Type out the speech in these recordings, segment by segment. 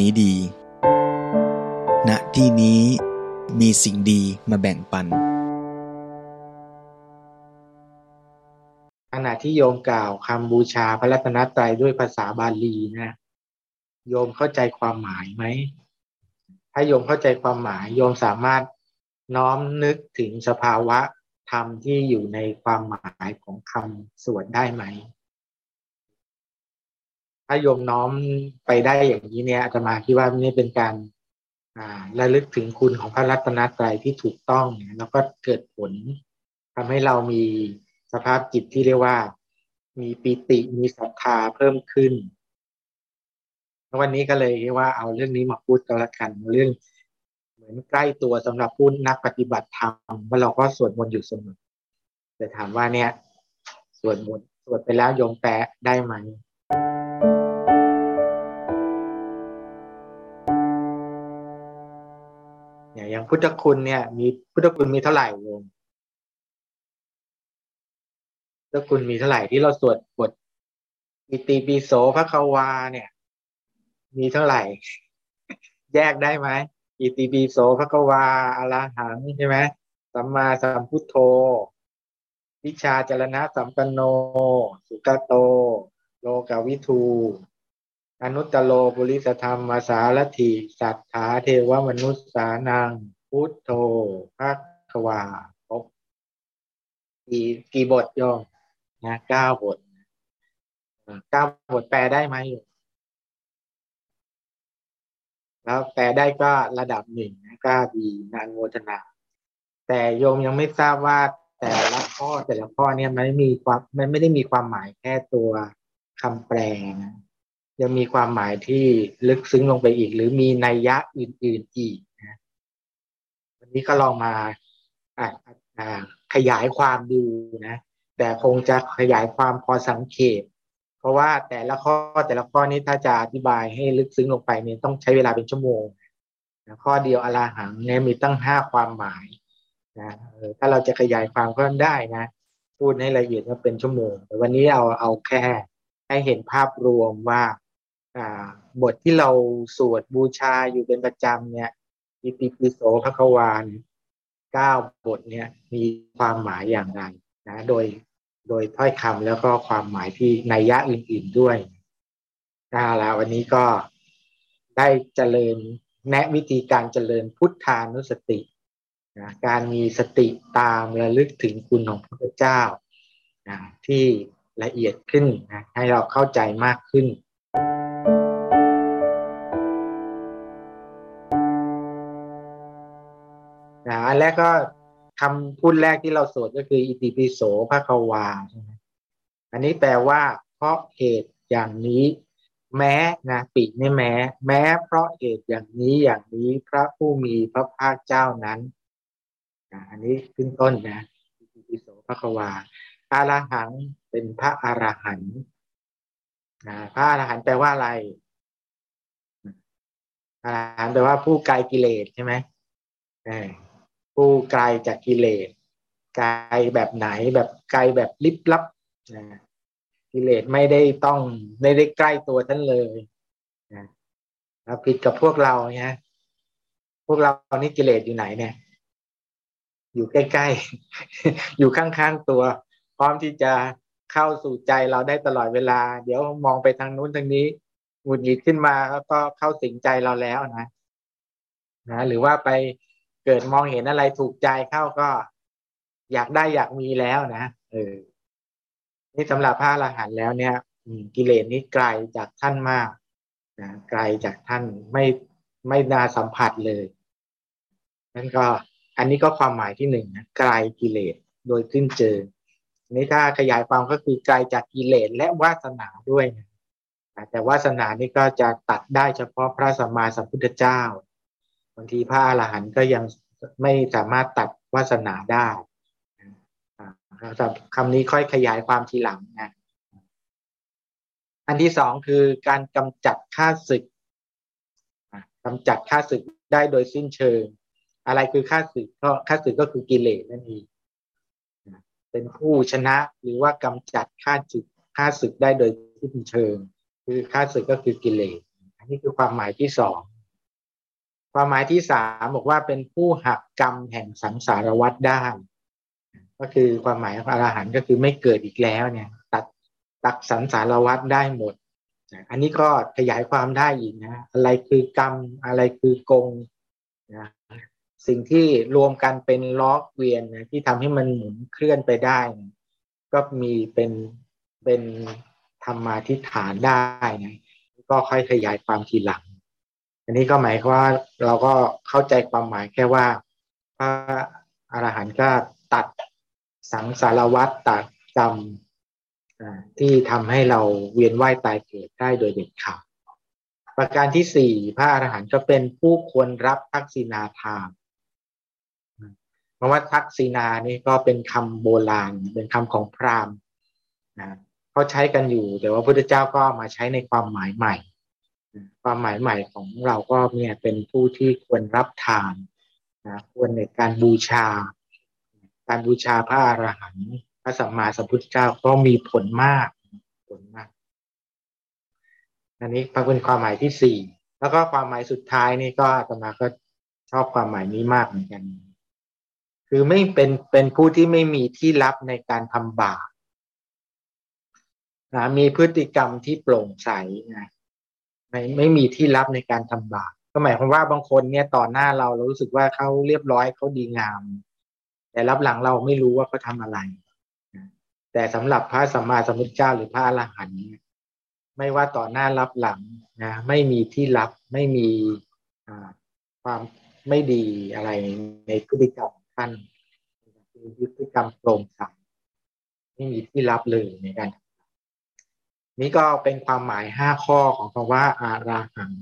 นี้ดี ณ ที่นี้มีสิ่งดีมาแบ่งปัน ขณะที่โยมกล่าวคำบูชาพระรัตนตรัยด้วยภาษาบาลีนะโยมเข้าใจความหมายไหม ถ้าโยมเข้าใจความหมาย โยมสามารถน้อมนึกถึงสภาวะธรรมที่อยู่ในความหมายของคำสวดได้ไหม ถ้าโยมน้อมไปได้อย่างนี้เนี่ยอาตมาคิดว่านี่เป็นการระลึกถึงคุณของพระรัตนตรัยที่ถูกต้องแล้วก็เกิดผลทำให้เรามีสภาพจิตที่เรียกว่า มีปิติมีศรัทธาเพิ่มขึ้น วันนี้ก็เลยว่าเอาเรื่องนี้มาพูดกันละกันเรื่อง เหมือนใกล้ตัวสำหรับผู้นักปฏิบัติธรรมว่าเราก็สวดมนต์อยู่เสมอแต่ถามว่าเนี่ยสวดมนต์สวดไปแล้วโยมแปะได้ไหม อย่างพุทธคุณเนี่ย มีพุทธคุณมีเท่าไหร่โยมพุทธคุณมีเท่าไหร่ที่เราสวดบทอิติปิโสพระควาเนี่ย มีเท่าไหร่ แยกได้ไหมอิติปิโสพระกวาอรหังใช่ไหมสัมมาสัมพุทโธ วิชาจรณะสัมปันโน สุกโต โลกาวิทู อนุตตโลบุริสธรรมมาสารถิสัทธาเทวมนุษสานัง พุทโธภะควาครบกี่กี่บทโยมนะเก้าบทเก้าบทแปลได้ไหมแล้วแปลได้ก็ระดับหนึ่งนะก็ดีนานโมทนา แต่โยมยังไม่ทราบว่าแต่ละข้อแต่ละข้อเนี่ยมันไม่มีความมันไม่ได้มีความหมายแค่ตัวคำแปลนะ ยังมีความหมายที่ลึกซึ้งลงไปอีก หรือมีนัยยะอื่น ๆอีกนะวันนี้ก็ลองมาขยายความดูนะ แต่คงจะขยายความพอสังเกต เพราะว่าแต่ละข้อแต่ละข้อนี้ถ้าจะอธิบายให้ลึกซึ้งลงไปเนี่ยต้องใช้เวลาเป็นชั่วโมงข้อเดียวอลาหังเนี่ยมีตั้งห้าความหมายนะถ้าเราจะขยายความก็ได้นะ พูดให้ละเอียดว่าเป็นชั่วโมง แต่วันนี้เอาเอาแค่ให้เห็นภาพรวมว่า บทที่เราสวดบูชาอยู่เป็นประจำเนี่ยอิติปิโสพระควานเก้าบทเนี่ยมีความหมายอย่างไรนะโดยโดยถ้อยคำแล้วก็ความหมายที่นัยยะอื่น ๆด้วยนะแล้ววันนี้ก็ได้เจริญแนะวิธีการเจริญพุทธานุสตินะการมีสติตามระลึกถึงคุณของพระพุทธเจ้านะที่ละเอียดขึ้นนะให้เราเข้าใจมากขึ้น แรกก็คำพูดแรกที่เราสวดก็คือ อิติปิโสพระควาใช่ไหมอันนี้แปลว่าเพราะเหตุอย่างนี้ แม้นะปินี่แม้ แม้เพราะเหตุอย่างนี้อย่างนี้พระผู้มีพระภาคเจ้านั้นอันนี้ขึ้นต้นนะอิติปิโสพระควาอารหังเป็นพระอรหันต์พระอรหันต์แปลว่าอะไรอรหันต์แปลว่าผู้ไกลกิเลสใช่ไหม ผู้ไกลจากกิเลสไกลแบบไหนแบบไกลแบบลิบลับนะกิเลสไม่ได้ต้องไม่ได้ใกล้ตัวท่านเลยนะผิดกับพวกเราเนี่ยพวกเรานี่กิเลสอยู่ไหนเนี่ย อยู่ใกล้ๆ อยู่ข้างๆตัว พร้อมที่จะเข้าสู่ใจเราได้ตลอดเวลา เดี๋ยวมองไปทางนู้นทางนี้หงุดหงิดขึ้นมาแล้วก็เข้าสิงใจเราแล้วนะนะหรือว่าไป เกิดมองเห็นอะไรถูกใจเข้าก็ อยากได้อยากมีแล้วนะเออนี่สำหรับพระอรหันต์แล้วเนี่ยกิเลสนี้ไกลจากท่านมากนะไกลจากท่านไม่ไม่นาสัมผัสเลยนั่นก็ อันนี้ก็ความหมายที่หนึ่งนะไกลกิเลสโดยขึ้นเจอนี้ถ้าขยายความก็คือไกลจากกิเลสและวาสนาด้วยนะแต่วาสนานี่ก็จะตัดได้เฉพาะพระสัมมาสัมพุทธเจ้าบางทีพระอรหันต์ก็ยัง ไม่สามารถตัดวาสนาได้คำนี้ค่อยขยายความทีหลังนะอันที่สองคือการกำจัดค่าศึกกำจัดค่าศึกได้โดยสิ้นเชิง อะไรคือค่าศึกก็ค่าศึกก็คือกิเลสนั่นเองเป็นผู้ชนะหรือว่ากำจัดค่าศึกค่าศึกได้โดยสิ้นเชิง คือค่าศึกก็คือกิเลสนี่คือความหมายที่สอง ความหมายที่สามบอกว่าเป็นผู้หักกรรมแห่งสังสารวัฏได้ ก็คือความหมายของอรหันต์ก็คือไม่เกิดอีกแล้วเนี่ย ตัดตักสังสารวัฏได้หมด อันนี้ก็ขยายความได้อีกนะ อะไรคือกรรมอะไรคือกงนะสิ่งที่รวมกันเป็นล้อเกวียนนะที่ทำให้มันหมุนเคลื่อนไปได้ ก็มีเป็นเป็นธรรมาทิฏฐานได้นะก็ค่อยขยายความทีหลัง อันนี้ก็หมายความว่าเราก็เข้าใจความหมายแค่ว่าพระอรหันต์ก็ตัดสังสารวัฏตัดกรรมที่ทำให้เราเวียนว่ายตายเกิดได้โดยเด็ดขาดประการที่สี่พระอรหันต์ก็เป็นผู้ควรรับทักษิณาทานเพราะว่าทักษิณานี่ก็เป็นคำโบราณ เป็นคำของพราหมณ์นะเขาใช้กันอยู่ แต่ว่าพระพุทธเจ้าก็มาใช้ในความหมายใหม่ ความหมายใหม่ของเราก็เนี่ยเป็นผู้ที่ควรรับทานนะควรในการบูชา การบูชาพระอรหันต์พระสัมมาสัมพุทธเจ้าก็มีผลมากผลมาก อันนี้เป็นความหมายที่สี่แล้วก็ความหมายสุดท้ายนี่ก็อาตมาก็ชอบความหมายนี้มากเหมือนกัน คือไม่เป็นเป็นผู้ที่ไม่มีที่รับในการทำบาปนะมีพฤติกรรมที่โปร่งใสนะ ไม่ไม่มีที่รับในการทำบาปก็หมายความว่าบางคนเนี่ยต่อหน้าเราเรารู้สึกว่าเขาเรียบร้อยเขาดีงาม แต่รับหลังเราไม่รู้ว่าเขาทาอะไร แต่สำหรับพระสัมมาสัมพุทธเจ้าหรือพระอรหันต์ไม่ว่าต่อหน้ารับหลังนะไม่มีที่รับไม่มีความไม่ดีอะไรในพฤติกรรมท่านพฤติกรรมโปร่งใสไม่มีที่รับเลยในการ นี้ก็เป็นความหมายห้าข้อของคำว่าอาราหัง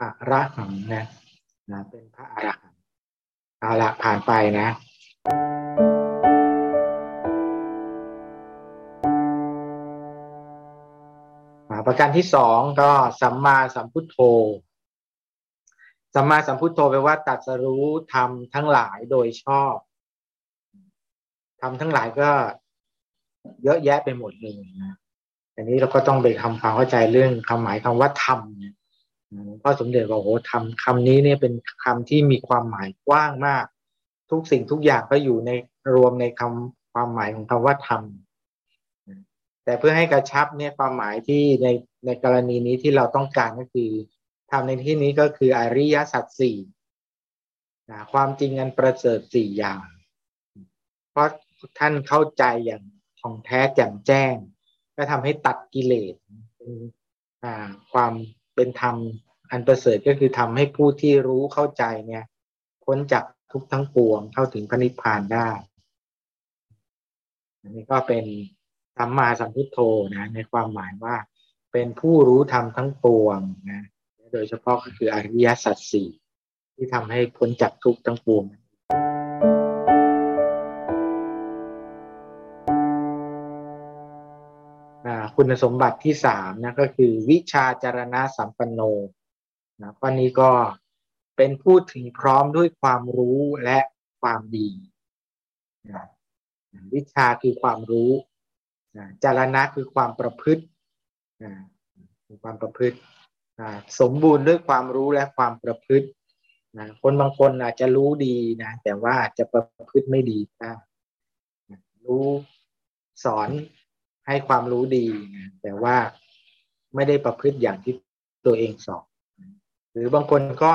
อาราหังนะนะเป็นพระอาราหังเอาละผ่านไปนะประการที่สองก็สัมมาสัมพุทโธ สัมมาสัมพุทโธแปลว่าตัดสรู้ทำทั้งหลายโดยชอบทำทั้งหลายก็เยอะแยะไปหมดเลยนะ อันนี้เราก็ต้องไปทำความเข้าใจเรื่องคำหมายคำว่าธรรมเนี่ยพระสมเด็จบอกโอ้ทำคำนี้เนี่ยเป็นคำที่มีความหมายกว้างมาก ทุกสิ่งทุกอย่างก็อยู่ในรวมในคำความหมายของคำว่าธรรมแต่เพื่อให้กระชับเนี่ยความหมายที่ในในกรณีนี้ที่เราต้องการก็คือทำในที่นี้ก็คืออริยสัจสี่ความจริงอันประเสริฐสี่อย่าง เพราะท่านเข้าใจอย่างท่องแท้แจ่มแจ้ง ก็ทำให้ตัดกิเลสความเป็นธรรมอันประเสริฐก็คือทำให้ผู้ที่รู้เข้าใจเนี่ยพ้นจากทุกทั้งปวงเข้าถึงพระนิพพานได้ อันนี้ก็เป็นสัมมาสัมพุทโธนะในความหมายว่าเป็นผู้รู้ธรรมทั้งปวงนะโดยเฉพาะก็คืออริยสัจสี่ที่ทำให้พ้นจากทุกข์ทั้งปวง คุณสมบัติที่สามนะก็คือวิชาจารณะสัมปันโนนะข้อนี้ก็เป็นผู้ถึงพร้อมด้วยความรู้และความดีนะวิชาคือความรู้จารณะคือความประพฤติความประพฤติสมบูรณ์ด้วยความรู้และความประพฤติคนบางคนอาจจะรู้ดีนะแต่ว่าอาจจะประพฤติไม่ดีนะรู้สอน ให้ความรู้ดี แต่ว่าไม่ได้ประพฤติอย่างที่ตัวเองสอนหรือบางคนก็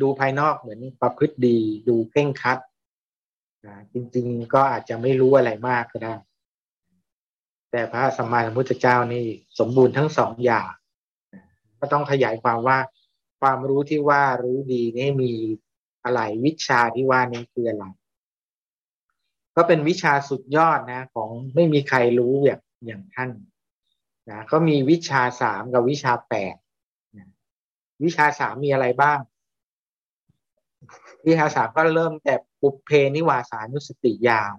ดูภายนอกเหมือนประพฤติดี ดูเคร่งคัดจริงๆก็อาจจะไม่รู้อะไรมากก็ได้ แต่พระสัมมาสัมพุทธเจ้านี่สมบูรณ์ทั้งสองอย่างก็ต้องขยายความว่าความรู้ที่ว่ารู้ดีนี่มีอะไรวิชาที่ว่านี้คืออะไร ก็เป็นวิชาสุดยอดนะ ของไม่มีใครรู้แบบอย่างท่านนะก็มีวิชาสามกับวิชาแปดวิชาสามมีอะไรบ้าง วิชาสามก็เริ่มแต่ปุเพนิวาสานุสติยาม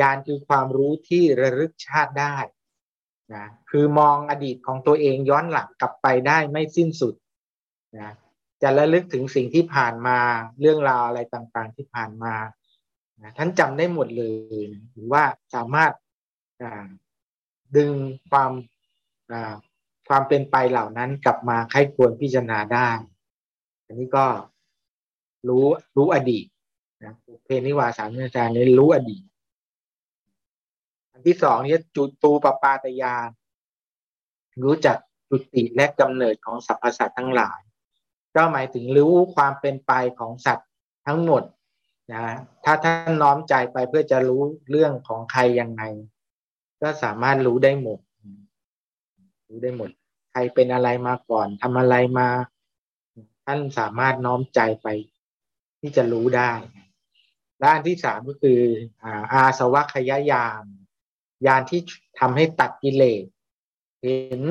ญาณคือความรู้ที่ระลึกชาติได้นะคือมองอดีตของตัวเองย้อนหลังกลับไปได้ไม่สิ้นสุดนะจะระลึกถึงสิ่งที่ผ่านมาเรื่องราวอะไรต่างๆที่ผ่านมา นะท่านจำได้หมดเลยหรือว่าสามารถดึงความความเป็นไปเหล่านั้นกลับมาใครควรพิจารณาได้ อันนี้ก็รู้รู้อดีตนะเพนิวาสามอาจารย์นี้รู้อดีต อันที่สองนี่จุตูปปาตยา รู้จักจุติและกำเนิดของสรรพสัตว์ทั้งหลาย ก็หมายถึงรู้ความเป็นไปของสัตว์ทั้งหมด นะถ้าท่านน้อมใจไปเพื่อจะรู้เรื่องของใครยังไง ก็สามารถรู้ได้หมด รู้ได้หมด ใครเป็นอะไรมาก่อนทำอะไรมา ท่านสามารถน้อมใจไป ที่จะรู้ได้ ด้านที่สามก็คืออาสวัคยายานยานที่ทำให้ตัดกิเลสเห็น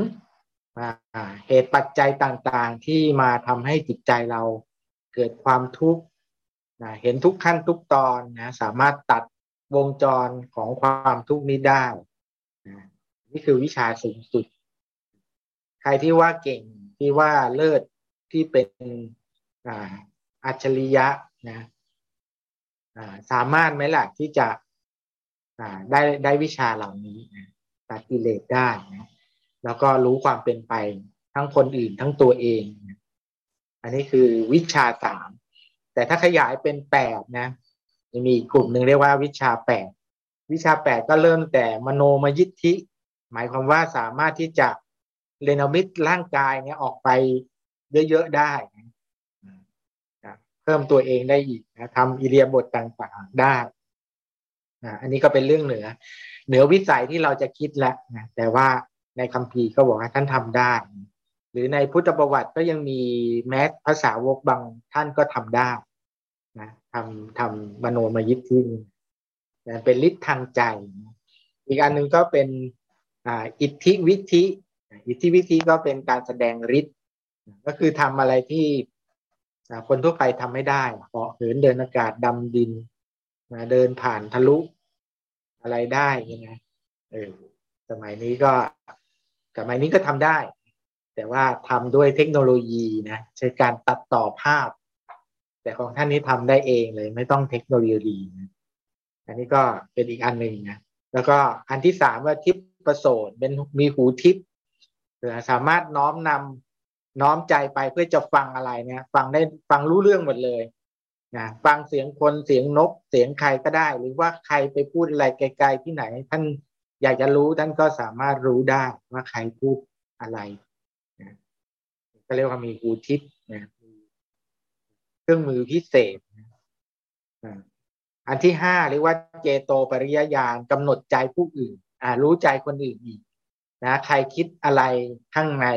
เหตุปัจจัยต่างๆที่มาทำให้จิตใจเราเกิดความทุกข์ เห็นทุกขั้นทุกตอนนะสามารถตัดวงจรของความทุกข์นี้ได้นี่คือวิชาสูงสุด ใครที่ว่าเก่งที่ว่าเลิศที่เป็นอัจฉริยะนะสามารถไหมล่ะที่จะได้ได้วิชาเหล่านี้ตัดกิเลสได้นะแล้วก็รู้ความเป็นไปทั้งคนอื่นทั้งตัวเองอันนี้คือวิชาสาม แต่ถ้าขยายเป็นแปดนะมีกลุ่มหนึ่งเรียกว่าวิชาแปดวิชาแปดก็เริ่มแต่มโนมยิทธิ หมายความว่าสามารถที่จะเรนมิตร่างกายเนี่ยออกไปเยอะๆได้เพิ่มตัวเองได้อีกนะทำอิเลียบทต่างๆได้อันนี้ก็เป็นเรื่องเหนือ เหนือวิสัยที่เราจะคิดแล้วนะแต่ว่าในคัมภีร์ก็บอกว่าท่านทำได้ หรือในพุทธประวัติก็ยังมีแม้ภาษาวกบางท่านก็ทำได้นะทำทำมโนมยิทธินเป็นฤทธิ์ทางใจ อีกอันหนึ่งก็เป็นอิทธิวิธิอิทธิวิธีก็เป็นการแสดงฤทธิ์ก็คือทำอะไรที่คนทั่วไปทำไม่ได้เหาะเหินเดินอากาศดำดินเดินผ่านทะลุอะไรได้ยังไงเออสมัยนี้ก็สมัยนี้ก็ทำได้ แต่ว่าทำด้วยเทคโนโลยีนะใช้การตัดต่อภาพ แต่ของท่านนี้ทำได้เองเลย ไม่ต้องเทคโนโลยีนะอันนี้ก็เป็นอีกอันหนึ่งนะแล้วก็อันที่สามว่าทิพประโสดเป็นมีหูทิพสามารถน้อมนำน้อมใจไปเพื่อจะฟังอะไรเนี่ยฟังได้ฟังรู้เรื่องหมดเลยนะฟังเสียงคนเสียงนกเสียงใครก็ได้ หรือว่าใครไปพูดอะไรไกล ๆ ที่ไหน ท่านอยากจะรู้ท่านก็สามารถรู้ได้ว่าใครพูดอะไร ก็เรียกว่ามีหูทิพย์นะเครื่องมือพิเศษอันที่ห้าเรียกว่าเจโตปริยญาณกำหนดใจผู้อื่น อ่า รู้ใจคนอื่นอีกนะ ใครคิดอะไรข้างใน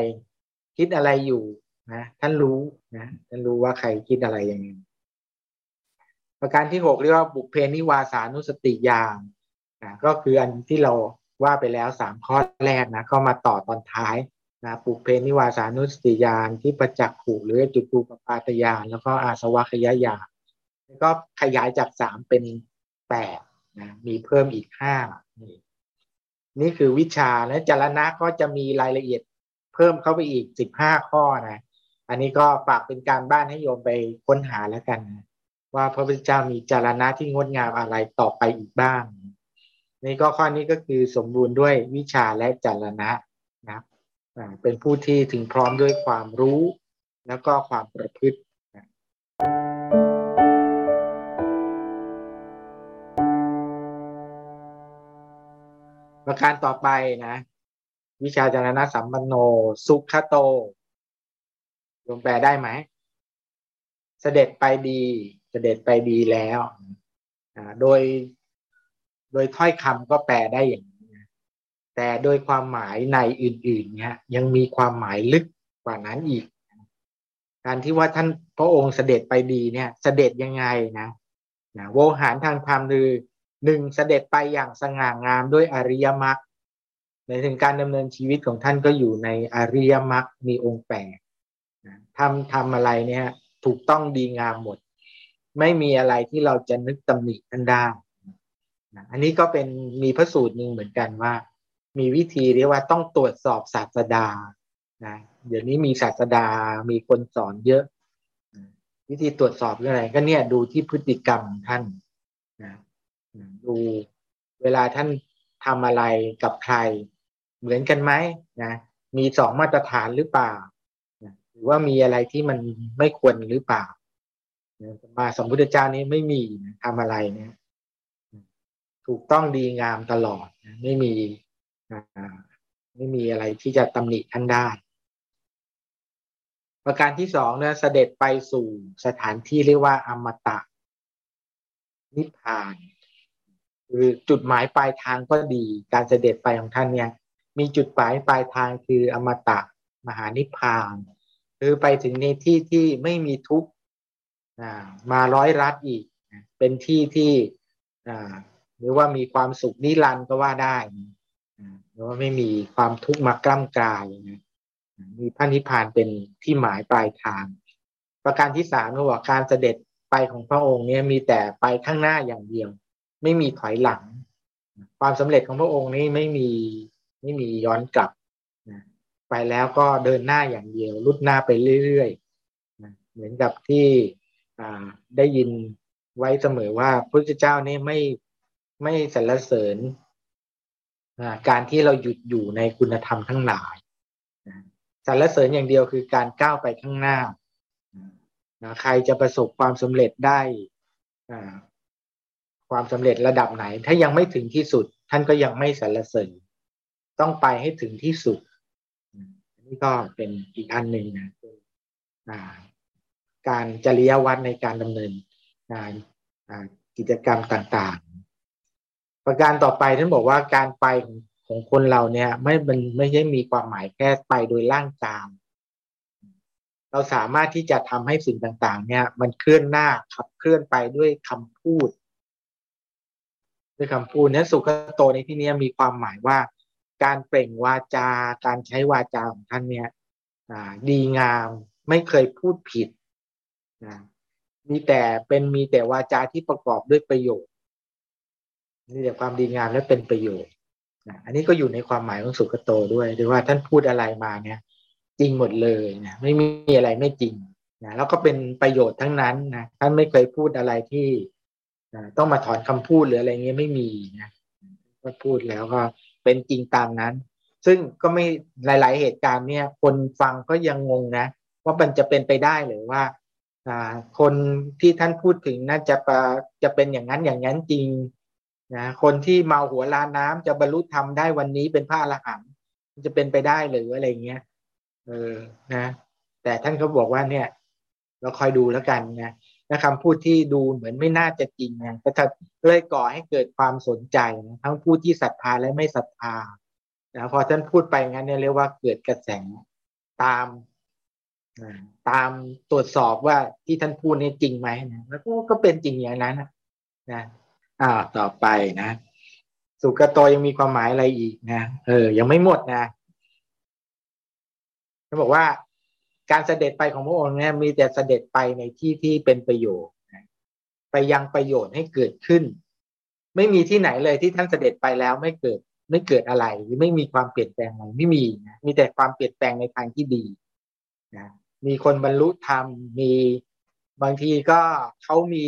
คิดอะไรอยู่นะท่านรู้นะท่านรู้ว่าใครคิดอะไรยังไงประการที่หกเรียกว่าบุพเพนิวาสานุสติญาณนะก็คืออันที่เราว่าไปแล้วสามข้อแรกนะก็มาต่อตอนท้าย นะปุเพนิวาสานุสติญาณที่ประจักษ์ขูหรือจุตูปปาตญาณแล้วก็อาสวัคยญาณก็ขยายจากสามเป็นแปดนะมีเพิ่มอีกห้านี่นี่คือวิชาและจารณะก็จะมีรายละเอียดเพิ่มเข้าไปอีกสิบห้าข้อนะอันนี้ก็ฝากเป็นการบ้านให้โยมไปค้นหาแล้วกันนะว่าพระพุทธเจ้ามีจารณะที่งดงามอะไรต่อไปอีกบ้างนี่ก็ข้อนี้ก็คือสมบูรณ์ด้วยวิชาและจารณะ เป็นผู้ที่ถึงพร้อมด้วยความรู้แล้วก็ความประพฤติประการต่อไปนะ วิชาจารณะสัมปันโน สุขโตลงแปลได้ไหมเสด็จไปดีเสด็จไปดีแล้ว โดย โดยถ้อยคำก็แปลได้อย่าง แต่โดยความหมายในอื่นๆเนี่ยยังมีความหมายลึกกว่านั้นอีก การที่ว่าท่านพระองค์เสด็จไปดีเนี่ยเสด็จยังไงนะนะโวหารทางธรรมคือหนึ่งเสด็จไปอย่างสง่างามด้วยอริยมรรคในถึงการดำเนินชีวิตของท่านก็อยู่ในอริยมรรคมีองค์แปดทำทำอะไรเนี่ย ถูกต้องดีงามหมด ไม่มีอะไรที่เราจะนึกตำหนิท่านได้อันนี้ก็เป็นมีพระสูตรหนึ่งเหมือนกันว่า มีวิธีเรียกว่าต้องตรวจสอบศาสดานะเดี๋ยวนี้มีศาสดามีคนสอนเยอะ วิธีตรวจสอบเรื่องอะไรก็เนี่ยดูที่พฤติกรรมท่านนะดูเวลาท่านทำอะไรกับใคร เหมือนกันไหมนะมีสองมาตรฐานหรือเปล่าหรือว่ามีอะไรที่มันไม่ควรหรือเปล่ามาสมพุทธเจ้านี้ไม่มีทำอะไรเนี่ยถูกต้องดีงามตลอดไม่มี ไม่มีอะไรที่จะตำหนิท่านได้ ประการที่สองเนี่ยเสด็จไปสู่สถานที่เรียกว่าอมตะ นิพพานคือจุดหมายปลายทางก็ดี การเสด็จไปของท่านเนี่ย มีจุดหมายปลายทางคืออมตะมหานิพพาน คือไปถึงในที่ที่ไม่มีทุกข์มาร้อยรัดอีก เป็นที่ที่หรือว่ามีความสุขนิรันดร์ก็ว่าได้ หรือว่าไม่มีความทุกข์มากล้ำกลายนะมีพระนิพพานเป็นที่หมายปลายทาง ประการที่สามก็ว่าการเสด็จไปของพระองค์เนี่ยมีแต่ไปข้างหน้าอย่างเดียว ไม่มีถอยหลัง ความสำเร็จของพระองค์นี้ไม่มีไม่มีย้อนกลับนะไปแล้วก็เดินหน้าอย่างเดียว ลุดหน้าไปเรื่อยๆเหมือนกับที่ได้ยินไว้เสมอว่าพระเจ้านี่ไม่ไม่สรรเสริญ การที่เราหยุดอยู่ในคุณธรรมทั้งหลายสรรเสริญอย่างเดียวคือการก้าวไปข้างหน้าใครจะประสบความสำเร็จได้ความสำเร็จระดับไหน ถ้ายังไม่ถึงที่สุด ท่านก็ยังไม่สรรเสริญต้องไปให้ถึงที่สุดนี่ก็เป็นอีกอันหนึ่งนะการจริยวัตรในการดำเนินงานกิจกรรมต่างๆ ประการต่อไปท่านบอกว่าการไปของของคนเราเนี่ยไม่มันไม่ใช่มีความหมายแค่ไปโดยร่างกายเราสามารถที่จะทำให้สิ่งต่าง ๆ เนี่ย มันเคลื่อนหน้าขับเคลื่อนไปด้วยคำพูด ด้วยคำพูดนี่ยสุขโตในที่นี้มีความหมายว่า การเปล่งวาจา การใช้วาจาของท่านเนี่ยดีงามไม่เคยพูดผิดนะมีแต่เป็นมีแต่วาจาที่ประกอบด้วยประโยช นี่แต่ความดีงามและเป็นประโยชน์นะอันนี้ก็อยู่ในความหมายของสุขโตด้วยหรือว่าท่านพูดอะไรมาเนี่ย จริงหมดเลยนะไม่มีอะไรไม่จริงนะแล้วก็เป็นประโยชน์ทั้งนั้นนะท่านไม่เคยพูดอะไรที่นะต้องมาถอนคำพูดหรืออะไรเงี้ยไม่มีนะก็พูดแล้วก็เป็นจริงตามนั้น ซึ่งก็ไม่หลาย ๆ เหตุการณ์เนี่ย คนฟังก็ยังงงนะว่ามันจะเป็นไปได้หรือว่าคนที่ท่านพูดถึงน่าจะจะเป็นอย่างนั้นอย่างนั้นจริง นะคนที่เมาหัวลาน้ำจะบรรลุธรรมได้วันนี้เป็นพระอรหันต์จะเป็นไปได้หรืออะไรเงี้ยเออนะ แต่ท่านเขาบอกว่าเนี่ย เราคอยดูแล้วกันนะนะคำพูดที่ดูเหมือนไม่น่าจะจริงนะก็จะเลยก่อให้เกิดความสนใจนะทั้งผู้ที่ศรัทธาและไม่ศรัทธานะพอท่านพูดไปงั้นเนี่ยเรียกว่าเกิดกระแสตามตามตรวจสอบว่าที่ท่านพูดนี่จริงไหมนะแล้วก็เป็นจริงอย่างนั้นนะนะ อ่าต่อไปนะ สุกโตยังมีความหมายอะไรอีกนะเออ ยังไม่หมดนะเขาบอกว่าการเสด็จไปของพระองค์เนี่ยมีแต่เสด็จไปในที่ที่เป็นประโยชน์ไปยังประโยชน์ให้เกิดขึ้น ไม่มีที่ไหนเลยที่ท่านเสด็จไปแล้วไม่เกิด ไม่เกิดอะไรหรือไม่มีความเปลี่ยนแปลงอะไรไม่มีนะมีแต่ความเปลี่ยนแปลงในทางที่ดีนะมีคนบรรลุธรรมมีบางทีก็เขามี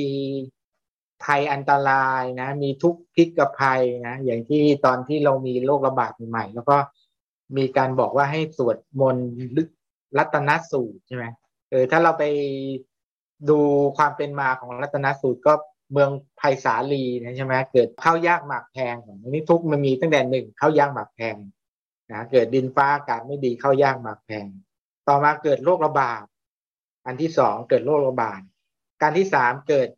ภัยอันตรายนะ มีทุกพิกภัยนะ อย่างที่ตอนที่เรามีโรคระบาดใหม่ แล้วก็มีการบอกว่าให้สวดมนต์ลึกรัตนสูตรใช่ไหมเออถ้าเราไปดูความเป็นมาของรัตนสูตรก็เมืองไผ่สาลีนะใช่ไหมเกิดข้าวยากหมากแพงของนี้ทุกมันมีตั้งแต่หนึ่งข้าวยากหมากแพงนะเกิดดินฟ้าอากาศไม่ดีข้าวยากหมากแพง ต่อมาเกิดโรคระบาดอันที่สองเกิดโรคระบาดการที่สามเกิด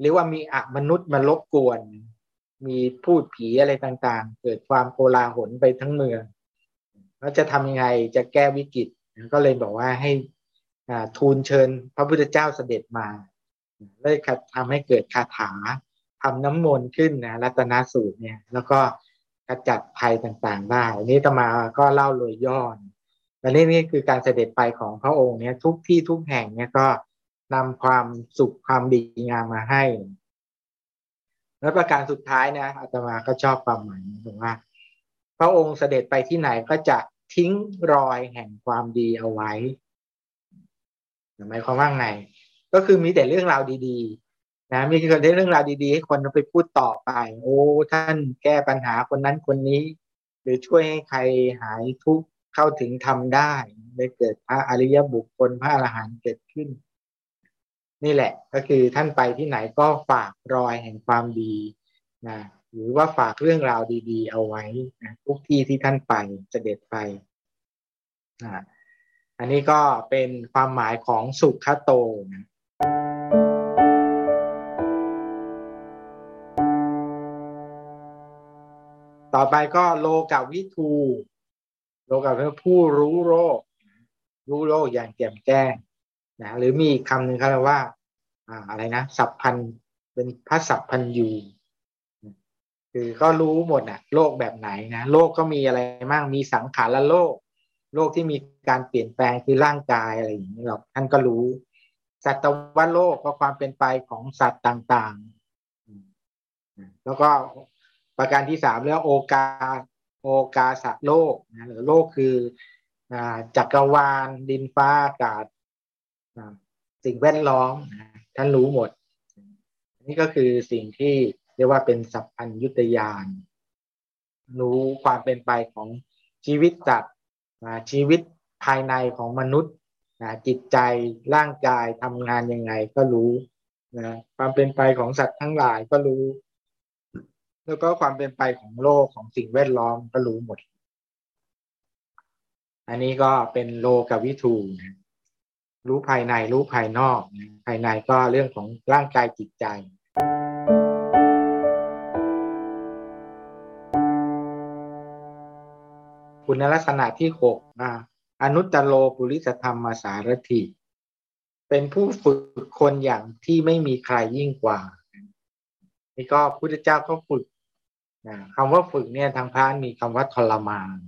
หรือว่ามีอมนุษย์มารบกวน มีพูดผีอะไรต่างๆ เกิดความโกลาหลไปทั้งเมืองแล้วจะทำยังไงจะแก้วิกฤตก็เลยบอกว่าให้ทูลเชิญพระพุทธเจ้าเสด็จมาเลยทำให้เกิดคาถาทำน้ำมนต์ขึ้นนะรัตนสูตรเนี่ย แล้วก็กระจัดภัยต่างๆได้อันนี้ตมาก็เล่าโดยย่อนและนี่นี่คือการเสด็จไปของพระองค์เนี่ยทุกที่ทุกแห่งเนี่ยก็ นำความสุขความดีงามมาให้ แล้วประการสุดท้ายนะอาตมาก็ชอบความหมายตรงว่า พระองค์เสด็จไปที่ไหนก็จะทิ้งรอยแห่งความดีเอาไว้หมายความว่าไง ก็คือมีแต่เรื่องราวดี ๆ นะมีคนได้เรื่องราวดีๆให้คนไปพูดต่อไป โอ้ท่านแก้ปัญหาคนนั้นคนนี้ หรือช่วยให้ใครหายทุกข์เข้าถึงทำได้ได้เกิดพระอริยบุคคลพระอรหันต์เกิดขึ้น นี่แหละ ก็คือท่านไปที่ไหนก็ฝากรอยแห่งความดีนะหรือว่าฝากเรื่องราวดี ๆ เอาไว้นะทุกที่ที่ท่านไปเสด็จไปนะอันนี้ก็เป็นความหมายของสุขโตนะต่อไปก็โลกาวิทู โลกาคือผู้รู้โรครู้โรคอย่างแจ่มแจ้ง นะหรือมีคำหนึ่งเขาเรียกว่าอ่าอะไรนะสัพพันเป็นพระสัพพันยูคือก็รู้หมดนะโลกแบบไหนนะโลกก็มีอะไรบ้างมีสังขารละโลก โลกที่มีการเปลี่ยนแปลงคือร่างกายอะไรอย่างนี้เราท่านก็รู้ สัตวโลกก็ความเป็นไปของสัตว์ต่างๆ แล้วก็ประการที่สามแล้วโอกาโอกาสโลกนะหรือโลกคือจักรวาลดินฟ้าอากาศ สิ่งแวดล้อมท่านรู้หมด นี่ก็คือสิ่งที่เรียกว่าเป็นสัพพัญยุตยาน รู้ความเป็นไปของชีวิตจัตว์ชีวิตภายในของมนุษย์จิตใจร่างกายทำงานยังไงก็รู้นะความเป็นไปของสัตว์ทั้งหลายก็รู้ แล้วก็ความเป็นไปของโลกของสิ่งแวดล้อมก็รู้หมด อันนี้ก็เป็นโลกวิทูนะ รู้ภายในรู้ภายนอกนะภายในก็เรื่องของร่างกายจิตใจ คุณลักษณะที่หกนะอนุตตโลปุริสธรรมสารถิเป็นผู้ฝึกคนอย่างที่ไม่มีใครยิ่งกว่า นี่ก็พุทธเจ้าก็ฝึกนะคำว่าฝึกเนี่ยทางพระมีคำว่าทรมาน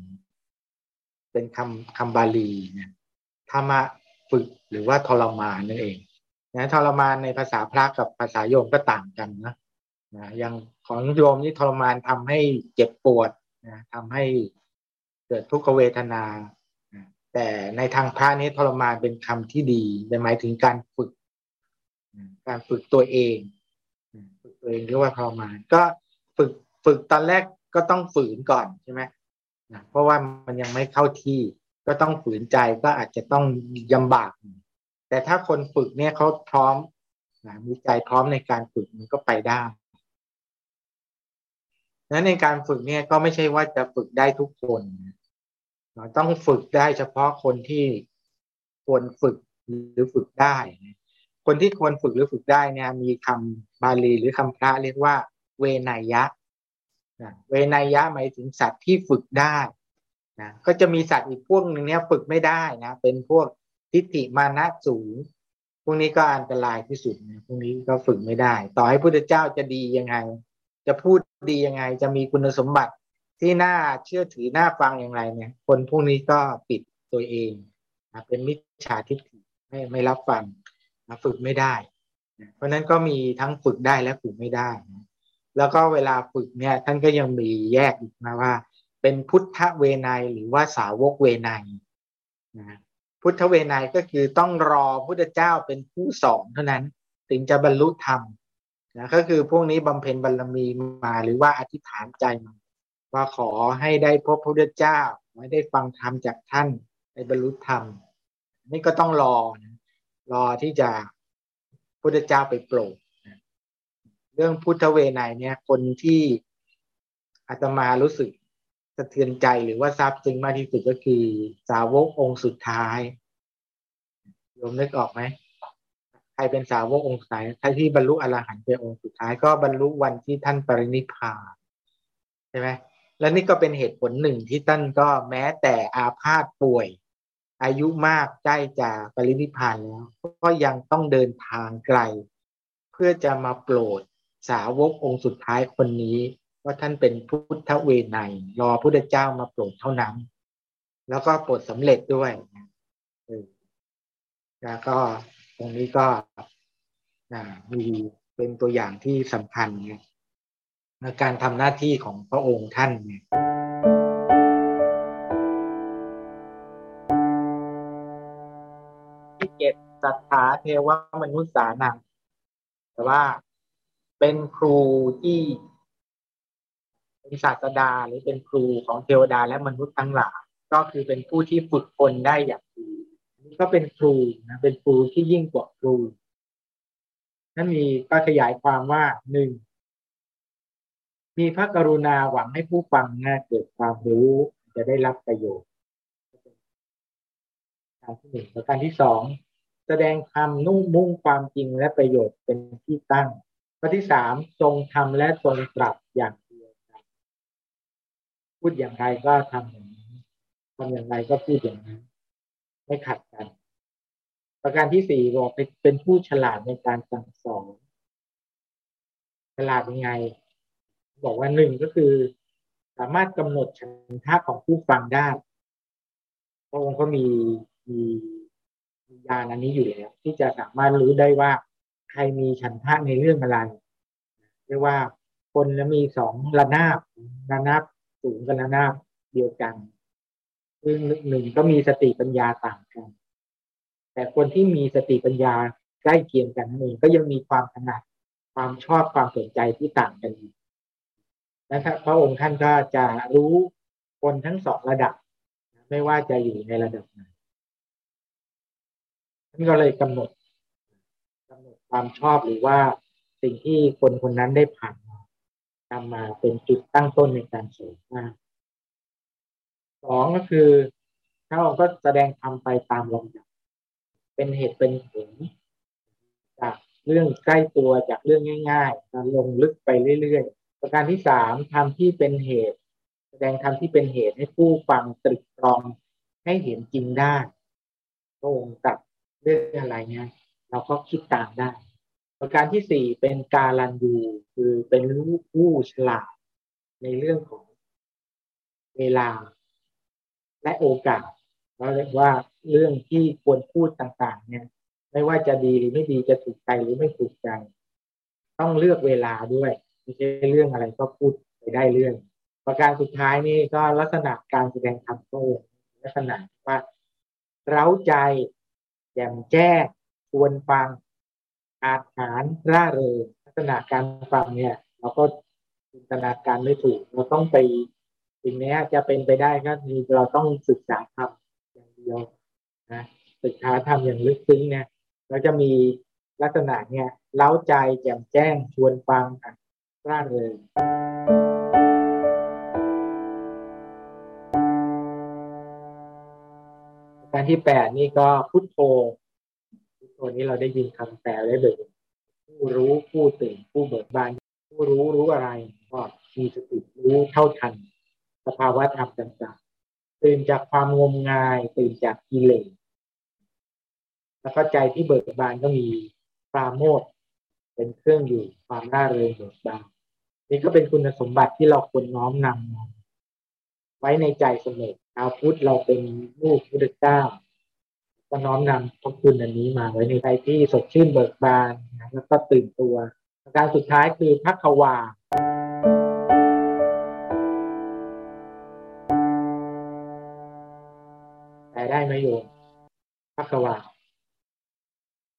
เป็นคำคำบาลีนะธรรมะ ฝึกหรือว่าทรมานนั่นเองนะทรมานในภาษาพระกับภาษาโยมก็ต่างกันนะนะอย่างของโยมนี่ทรมานทำให้เจ็บปวดนะทำให้เกิดทุกขเวทนา แต่ในทางพระนี้ทรมานเป็นคำที่ดีหมายถึงการฝึก การฝึกตัวเองฝึกตัวเองเรียกว่าทรมาน ก็ฝึกฝึกตอนแรกก็ต้องฝืนก่อนใช่ไหมนะเพราะว่ามันยังไม่เข้าที่ ก็ต้องฝืนใจก็อาจจะต้องยำบาก แต่ถ้าคนฝึกเนี่ยเขาพร้อมนะมีใจพร้อมในการฝึกมันก็ไปได้นั้นในการฝึกเนี่ยก็ไม่ใช่ว่าจะฝึกได้ทุกคนเราต้องฝึกได้เฉพาะคนที่ควรฝึกหรือฝึกได้ คนที่ควรฝึกหรือฝึกได้เนี่ย มีคำบาลีหรือคำพระเรียกว่า เวนยะเวนยะหมายถึงสัตว์ที่ฝึกได้ นะก็จะมีสัตว์อีกพวกหนึ่งเนี้ยฝึกไม่ได้นะเป็นพวกทิฏฐิมานะสูง พวกนี้ก็อันตรายที่สุดนะพวกนี้ก็ฝึกไม่ได้ ต่อให้พุทธเจ้าจะดียังไง จะพูดดียังไง จะมีคุณสมบัติที่น่าเชื่อถือน่าฟังอย่างไรเนี่ย คนพวกนี้ก็ปิดตัวเองนะเป็นมิจฉาทิฏฐิไม่ไม่รับฟังนะฝึกไม่ได้นะเพราะนั้นก็มีทั้งฝึกได้และฝึกไม่ได้นะแล้วก็เวลาฝึกเนี่ย ท่านก็ยังมีแยกอีกนะว่า เป็นพุทธเวไนหรือว่าสาวกเวไนนะพุทธเวไนก็คือต้องรอพุทธเจ้าเป็นผู้สอนเท่านั้น ถึงจะบรรลุธรรมนะก็คือพวกนี้บำเพ็ญบารรมีมาหรือว่าอธิษฐานใจมาว่าขอให้ได้พบพระพุทธเจ้าไม่ได้ฟังธรรมจากท่านในบรรลุธรรม นี่ก็ต้องรอนะรอที่จะพุทธเจ้าไปโปรดเรื่องพุทธเวไนเนี่ยคนที่อาตมารู้สึกะเทือนใจหรือว่าซาบซึ้งมากที่สุดก็คือ สาวกองค์สุดท้ายโยมนึกออกไหมใครเป็นสาวกองค์สุดท้ายใครที่บรรลุอรหันต์เป็นองค์สุดท้าย ก็บรรลุวันที่ท่านปรินิพพานใช่ไหมและนี่ก็เป็นเหตุผลหนึ่งที่ท่านก็แม้แต่อาพาธป่วย อายุมากใกล้จะปรินิพพานแล้วก็ยังต้องเดินทางไกล เพื่อจะมาโปรดสาวกองค์สุดท้ายคนนี้ ว่าท่านเป็นพุทธเวไนรอพุทธเจ้ามาโปรดเท่านั้น แล้วก็โปรดสำเร็จด้วยแล้วก็ตรงนี้ก็มีเป็นตัวอย่างที่สำคัญในการทำหน้าที่ของพระองค์ท่านเนี่ยที่เก็บสัทธาเทวมนุษย์สานังแต่ว่าเป็นครูที่ เป็นศาสดาหรือเป็นครูของเทวดาและมนุษย์ทั้งหลายก็คือเป็นผู้ที่ฝึกคนได้อย่างดีนี่ก็เป็นครูนะเป็นครูที่ยิ่งกว่าครูนั่นมีก็ขยายความว่าหนึ่งมีพระกรุณาหวังให้ผู้ฟังนะเกิดความรู้จะได้รับประโยชน์การที่หนึ่งประการที่สองแสดงคำนุ่งมุ่งความจริงและประโยชน์เป็นที่ตั้งข้อที่สามทรงทำและทรงปรับอย่าง พูดอย่างไรก็ทำอย่างนั้นทำอย่างไรก็พูดอย่างนั้น ไม่ขัดกัน ประการที่สี่บอกเป็นผู้ฉลาดในการสั่งสอนฉลาดยังไง บอกว่าหนึ่งก็คือ สามารถกำหนดฉันทะของผู้ฟังได้พระองค์ก็มีมีมีญาณอันนี้อยู่แล้ว ที่จะสามารถรู้ได้ว่าใครมีฉันทะในเรื่องอะไรเรียกว่าคนแล้วมีสองระนาบระนาบ สูงกับระนาบเดียวกัน ซึ่งหนึ่งก็มีสติปัญญาต่างกัน แต่คนที่มีสติปัญญาใกล้เคียงกันนั่นเองก็ยังมีความถนัดความชอบความสนใจที่ต่างกันอีกและพระองค์ท่านก็จะรู้คนทั้งสองระดับ ไม่ว่าจะอยู่ในระดับไหนท่านก็เลยกำหนดกำหนดความชอบหรือว่าสิ่งที่คนคนนั้นได้ผ่าน นำมาเป็นจุดตั้งต้นในการสอนมากสองก็คือถ้าเราก็แสดงทำไปตามลำดับเป็นเหตุเป็นผลจากเรื่องใกล้ตัวจากเรื่องง่ายๆลงลึกไปเรื่อยๆ ประการที่สามทำที่เป็นเหตุ แสดงทำที่เป็นเหตุให้ผู้ฟังตรึกตรองให้เห็นจริงได้พระองค์ตัดเรื่องอะไรเนี่ยเราก็คิดตามได้ ประการที่สี่เป็นการันยูคือเป็นผู้ฉลาดในเรื่องของเวลาและโอกาสเราเรียกว่าเรื่องที่ควรพูดต่าง ๆ เนี่ย ไม่ว่าจะดีหรือไม่ดีจะถูกใจหรือไม่ถูกใจ ต้องเลือกเวลาด้วยไม่ใช่เรื่องอะไรก็พูดไปได้เรื่อง ประการสุดท้ายนี่ก็ลักษณะการแสดงธรรมโต้ลักษณะว่าเร้าใจแจ่มแจ้งชวนฟัง อาถานร่าเริงลักษณะการฟังเนี่ย เราก็จินตนาการไม่ถูก เราต้องไปสิ่งนี้จะเป็นไปได้ก็คือเราต้องศึกษาธรรมอย่างเดียวนะศึกษาธรรมอย่างลึกซึ้งเนี่ยเราจะมีลักษณะเนี่ยเล้าใจแจ่มแจ้งชวนฟังร่าเริงการที่แปดนี่ก็พุทโธ พุทโธนี้เราได้ยินคำแปลได้เลยผู้รู้ผู้ตื่นผู้เบิกบานผู้รู้รู้อะไรก็มีสติรู้เท่าทัน สภาวะธรรมต่างๆตื่นจากความงมงาย ตื่นจากกิเลสแล้วก็ใจที่เบิกบานก็มีปราโมทเป็นเครื่องอยู่ความน่าเริงเบิกบานนี่ก็เป็นคุณสมบัติที่เราควรน้อมนำไว้ในใจเสมอชาวพุทธเราเป็นลูกพุทธเจ้า ก็น้อมนำพระคุณอันนี้มาไว้ในใจที่สดชื่นเบิกบานแล้วก็ตื่นตัวการสุดท้ายคือพักวาได้ไหมโยมพักวา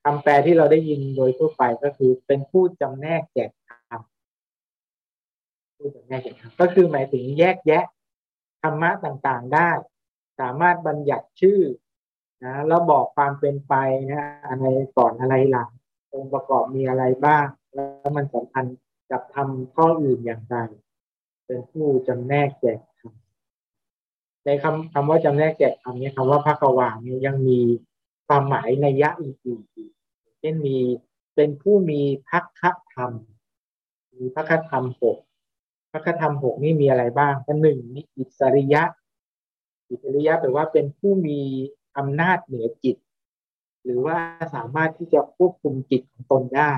คำแปลที่เราได้ยินโดยทั่วไปก็คือเป็นผู้จำแนกแจกธรรมผู้จำแนกแจกธรรมก็คือหมายถึงแยกแยะธรรมะต่างๆได้ สามารถบัญญัติชื่อ นะแล้วบอกความเป็นไปนะอะไรก่อนอะไรหลังองค์ประกอบมีอะไรบ้าง แล้วมันสัมพันธ์กับทำข้ออื่นอย่างไร เป็นผู้จำแนกแจกคำในคำคำว่าจำแนกแจกคำนี้คำว่าพระกวานี่ยังมีความหมายในยะอื่นๆเช่นมีเป็นผู้มีพักคธรรม มีพักธรรมหกพักธรรมหกนี่มีอะไรบ้างก็หนึ่งมีอิสริยะ อิสริยะแปลว่าเป็นผู้มี อำนาจเหนือจิต หรือว่าสามารถที่จะควบคุมจิตของตนได้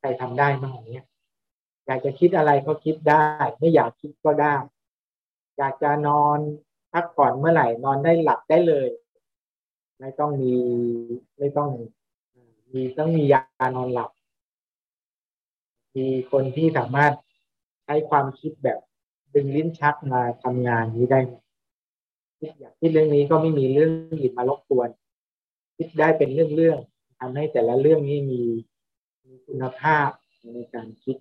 ใครทำได้บ้างอย่างนี้อยากจะคิดอะไรก็คิดได้ ไม่อยากคิดก็ได้ อยากจะนอนพักผ่อนเมื่อไหร่นอนได้หลับได้เลย ไม่ต้องมีไม่ต้องมีต้องมียานอนหลับ มีคนที่สามารถใช้ความคิดแบบดึงลิ้นชักมาทำงานนี้ได้ อยากคิดเรื่องนี้ก็ไม่มีเรื่องอื่นมารบกวน คิดได้เป็นเรื่องๆทำให้แต่ละเรื่องนี้มีมีคุณภาพในการคิด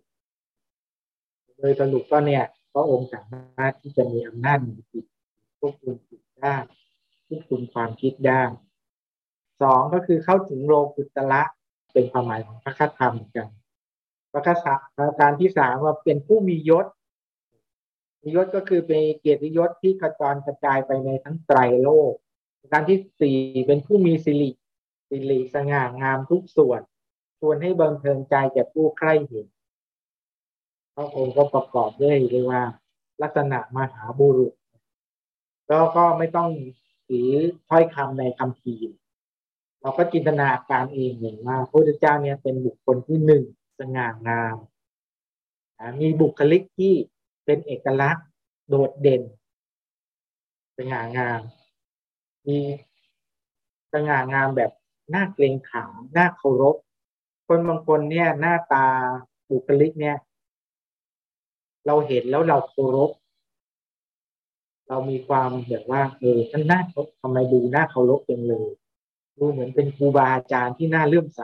โดยสรุปก็เนี่ยพระองค์สามารถที่จะมีอำนาจเหนือจิตควบคุมจิตได้ควบคุมความคิดได้สองก็คือเข้าถึงโลกุตละเป็นความหมายของพระคธรรมเหมือนกันพระคธรรมการที่สามว่าเป็นผู้มียศ ยศก็คือเป็นเกียรติยศที่กระจรกระจายไปในทั้งไตรโลก การที่สี่เป็นผู้มีสิริสิริสง่างามทุกส่วนชวนให้บังเทิงใจแก่ผู้ใคร่เห็นพระองค์ก็ประกอบด้วยเรียกว่า ลักษณะมหาบุรุษแล้วก็ไม่ต้องถือถ้อยคำในคำพีเราก็จินตนาการเองเห็นว่าพระพุทธเจ้าเนี่ยเป็นบุคคลที่หนึ่งสง่างาม มีบุคลิกที่ เป็นเอกลักษณ์ โดดเด่นสง่างาม มีสง่างามแบบน่าเกรงขามน่าเคารพ คนบางคนเนี่ยหน้าตาบุคลิกเนี่ย เราเห็นแล้วเราเคารพ เรามีความแบบว่าเออท่านน่าทำไมดูน่าเคารพจังเลยดูเหมือนเป็นครูบาอาจารย์ที่น่าเลื่อมใส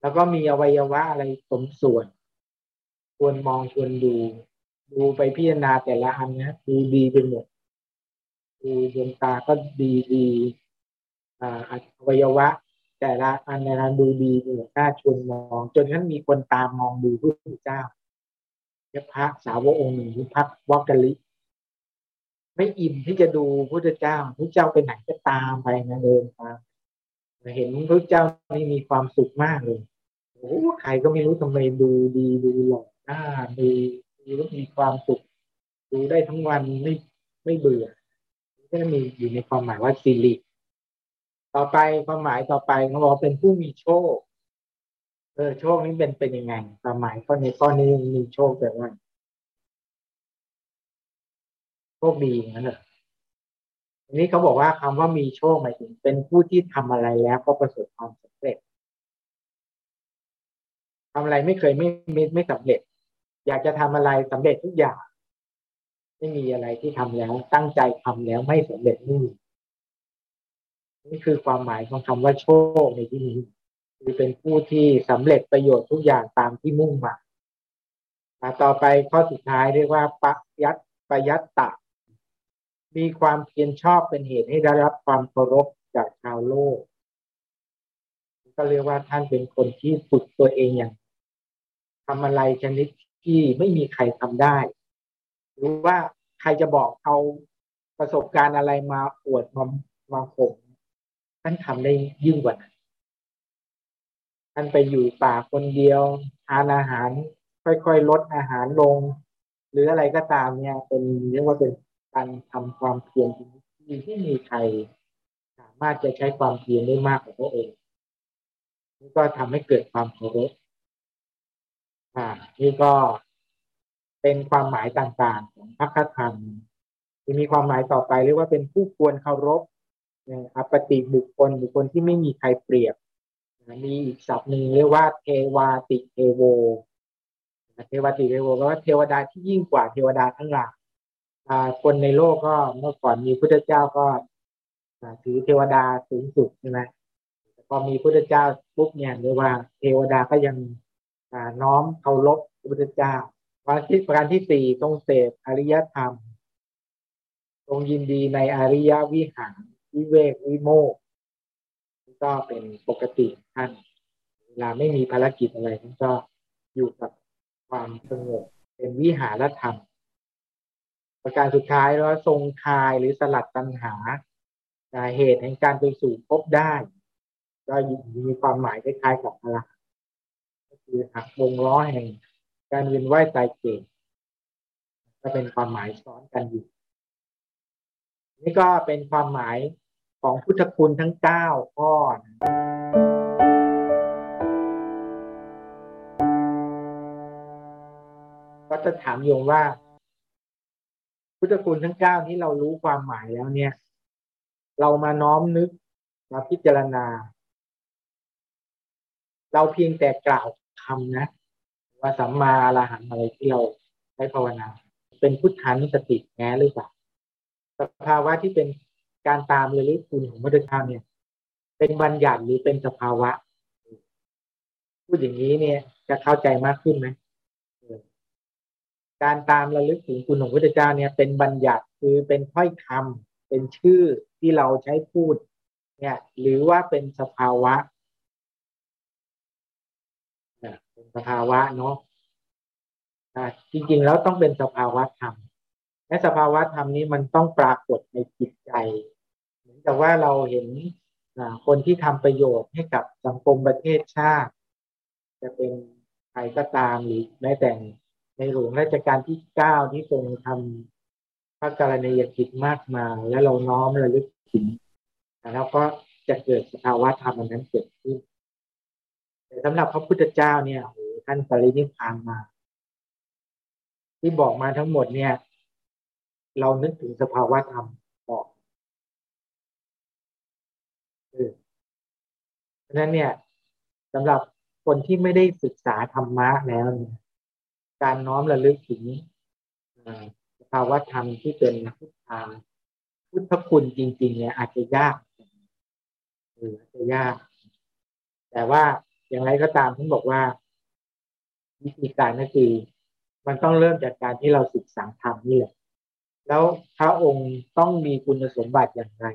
แล้วก็มีอวัยวะอะไรสมส่วน ควรมองควรดู ดูไปพิจารณาแต่ละอันนะดูดีไปหมดดูดวงตาก็ดีดีอ่าอวัยวะ แต่ละอันในนั้นดูดีเหมือนน่าชวนมอง จนนั้นมีคนตามมองดูพระพุทธเจ้าพระสาวกองค์หนึ่งพระวักกะลิ ไม่อิ่มที่จะดูพระพุทธเจ้าพระเจ้าไปไหนก็ตามไปนะเดินตามเห็นพระเจ้านี่มีความสุขมากเลยโอ้ใครก็ไม่รู้ทำไมดูดีดูหล่อหน้าดู ดูแล้มีความสุขดูได้ทั้งวันไม่ไม่เบื่อก็มีอยู่ในความหมายว่าสิริต่อไปความหมายต่อไปเขาบอกเป็นผู้มีโชค เออโชคนี้เป็นเป็นยังไงความหมายข้อนี้ข้อนี้มีโชคแบบว่าโชคดีนั่นแหละอันนี้เขาบอกว่าคำว่ามีโชคหมายถึง เป็นผู้ที่ทำอะไรแล้วก็ประสบความสำเร็จทำอะไรไม่เคยไม่ไม่ไม่สำเร็จ อยากจะทำอะไรสำเร็จทุกอย่าง ไม่มีอะไรที่ทำแล้ว ตั้งใจทำแล้วไม่สำเร็จนี่นี่คือความหมายของคำว่าโชคในที่นี้คือเป็นผู้ที่สำเร็จประโยชน์ทุกอย่างตามที่มุ่งมาต่อไปข้อสุดท้ายเรียกว่าปยัตปยัตตะ มีความเพียรชอบเป็นเหตุให้ได้รับความเคารพจากชาวโลก ก็เรียกว่าท่านเป็นคนที่ฝึกตัวเองอย่างทำอะไรชนิด ที่ไม่มีใครทำได้ หรือว่าใครจะบอกเอาประสบการณ์อะไรมาอวดมามาข่มท่านทำได้ยิ่งกว่านั้นท่านไปอยู่ป่าคนเดียวทานอาหาร ค่อยๆลดอาหารลง หรืออะไรก็ตามเนี่ยเป็นเรียกว่าเป็นการทำความเพียรที่ที่มีใครสามารถจะใช้ความเพียรได้มากกว่าตัวเองนี่ก็ทำให้เกิดความเคารพ อ่านี่ก็เป็นความหมายต่างๆ ของพระคธรรมที่มีความหมายต่อไปเรียกว่าเป็นผู้ควรเคารพอปฏิบุคคลบุคคลที่ไม่มีใครเปรียบมีอีกศัพท์หนึ่งเรียกว่าเทวาติเทโวเทวาติเทโวก็ว่าเทวดาที่ยิ่งกว่าเทวดาทั้งหลายคนในโลกก็เมื่อก่อนมีพุทธเจ้าก็ถือเทวดาสูงสุดใช่ไหมพอมีพุทธเจ้าปุ๊บเนี่ยเรียกว่าเทวดาก็ยัง น้อมเคารพพระพุทธเจ้าประการที่ประการที่สี่ทรงเสพอริยธรรม ทรงยินดีในอริยวิหารวิเวกวิโมกก็เป็นปกติท่านเวลาไม่มีภารกิจอะไรท่านก็อยู่กับความสงบเป็นวิหารธรรม ประการสุดท้ายแล้วทรงคายหรือสลัดตัณหาเหตุแห่งการไปสู่พบได้ ก็มีความหมายคล้ายๆกับพระก็ คือหักวงล้อแห่งการเวียนว่ายตายเกิดก็เป็นความหมายซ้อนกันอยู่ นี่ก็เป็นความหมายของพุทธคุณทั้งเก้าข้อก็จะถามโยมว่า พุทธคุณทั้งเก้านี้เรารู้ความหมายแล้วเนี่ย เรามาน้อมนึกมาพิจารณา เราเพียงแต่กล่าว คำนะว่าสัมมาอรหันอะไรที่เราใช้ภาวนา เป็นพุทธานุสติแง่หรือเปล่าสภาวะที่เป็นการตามเรือคุณของพระพุทธเจ้าเนี่ย เป็นบัญญัติหรือเป็นสภาวะพูดอย่างนี้เนี่ยจะเข้าใจมากขึ้นไหมการตามระลึกถึงคุณของพระพุทธเจ้าเนี่ย เป็นบัญญัติคือเป็นถ้อยคเป็นชื่อที่เราใช้พูด เนี่ย หรือว่าเป็นสภาวะ สภาวะเนาะจริง ๆ แล้วต้องเป็นสภาวะธรรมและสภาวะธรรมนี้มันต้องปรากฏในจิตใจ เหมือนกับว่าเราเห็นคนที่ทำประโยชน์ให้กับสังคมประเทศชาติ จะเป็นใครก็ตามหรือแม้แต่ในหลวงราชการที่เก้าที่ทรงทำพระกรณียกิจมากมายแล้วเราน้อมระลึกถึงแล้วก็จะเกิดสภาวะธรรมนั้นเกิดขึ้น แต่สำหรับพระพุทธเจ้าเนี่ยโอ้ท่านปรินิพพานมา ที่บอกมาทั้งหมดเนี่ย เรานึกถึงสภาวะธรรมบอกเพราะนั้นเนี่ยสำหรับคนที่ไม่ได้ศึกษาธรรมะแล้วเนี่ยการน้อมระลึกถึงสภาวะธรรมที่เป็นพุทธาพุทธคุณจริง ๆ เนี่ยอาจจะยากหรืออาจจะยาก แต่ว่า อย่างไรก็ตามท่านบอกว่า วิธีการนั่นคือมันต้องเริ่มจากการที่เราศึกษาธรรมนี่แหละ แล้วพระองค์ต้องมีคุณสมบัติอย่างไร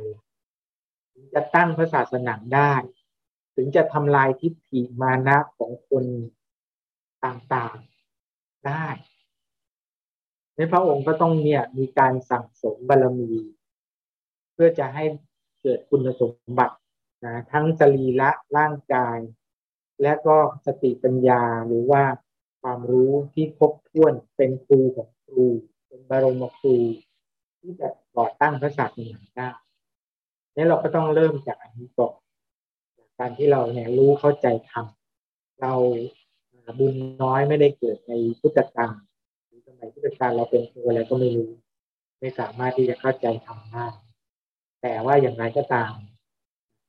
ถึงจะตั้งพระศาสนาได้ ถึงจะทำลายทิฏฐิมานะของคนต่างๆได้ในพระองค์ก็ต้องเนี่ยมีการสั่งสมบารมี เพื่อจะให้เกิดคุณสมบัตินะทั้งสรีละร่างกาย และก็สติปัญญาหรือว่าความรู้ที่ครบถ้วนเป็นครูของครู เป็นบรมครู ที่จะก่อตั้งพระศาสนาได้นี่เราก็ต้องเริ่มจากอันนี้ก่อนจากการที่เราเนี่ยรู้เข้าใจทำเราบุญน้อยไม่ได้เกิดในพุทธกาลสมัยพุทธกาลเราเป็นตัวอะไรก็ไม่รู้ ไม่สามารถที่จะเข้าใจทำได้แต่ว่าอย่างไรก็ตาม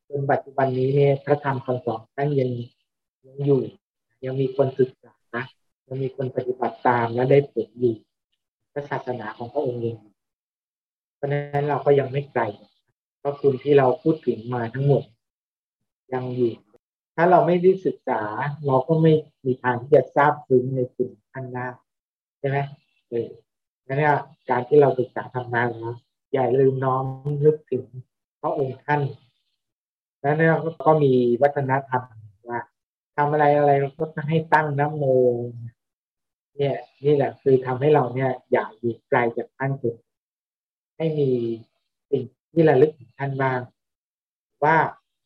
จนปัจจุบันนี้เนี่ยพระธรรมคำสอนท่านยัง ยังอยู่ ยังมีคนศึกษานะยังมีคนปฏิบัติตามและได้ผลอยู่พระศาสนาของพระองค์เองเพราะนั้นเราก็ยังไม่ไกลเพราะคุณที่เราพูดถึงมาทั้งหมด ยังอยู่ ถ้าเราไม่ได้ศึกษา เราก็ไม่มีทางที่จะทราบซึ้งในคุณท่านได้ใช่ไหมเออนั่นเนี่ยการที่เราศึกษาทำงานแล้วอย่าลืมน้อมนึกถึงพระองค์ท่าน แล้วเนี่ยก็มีวัฒนธรรม ทำอะไรอะไรก็ให้ตั้งน้ำโมเนี่ยนี่แหละคือทำให้เราเนี่ย อยากอยู่ไกลจากท่านถึงให้มีสิ่งที่ระลึกถึงท่านบ้างว่า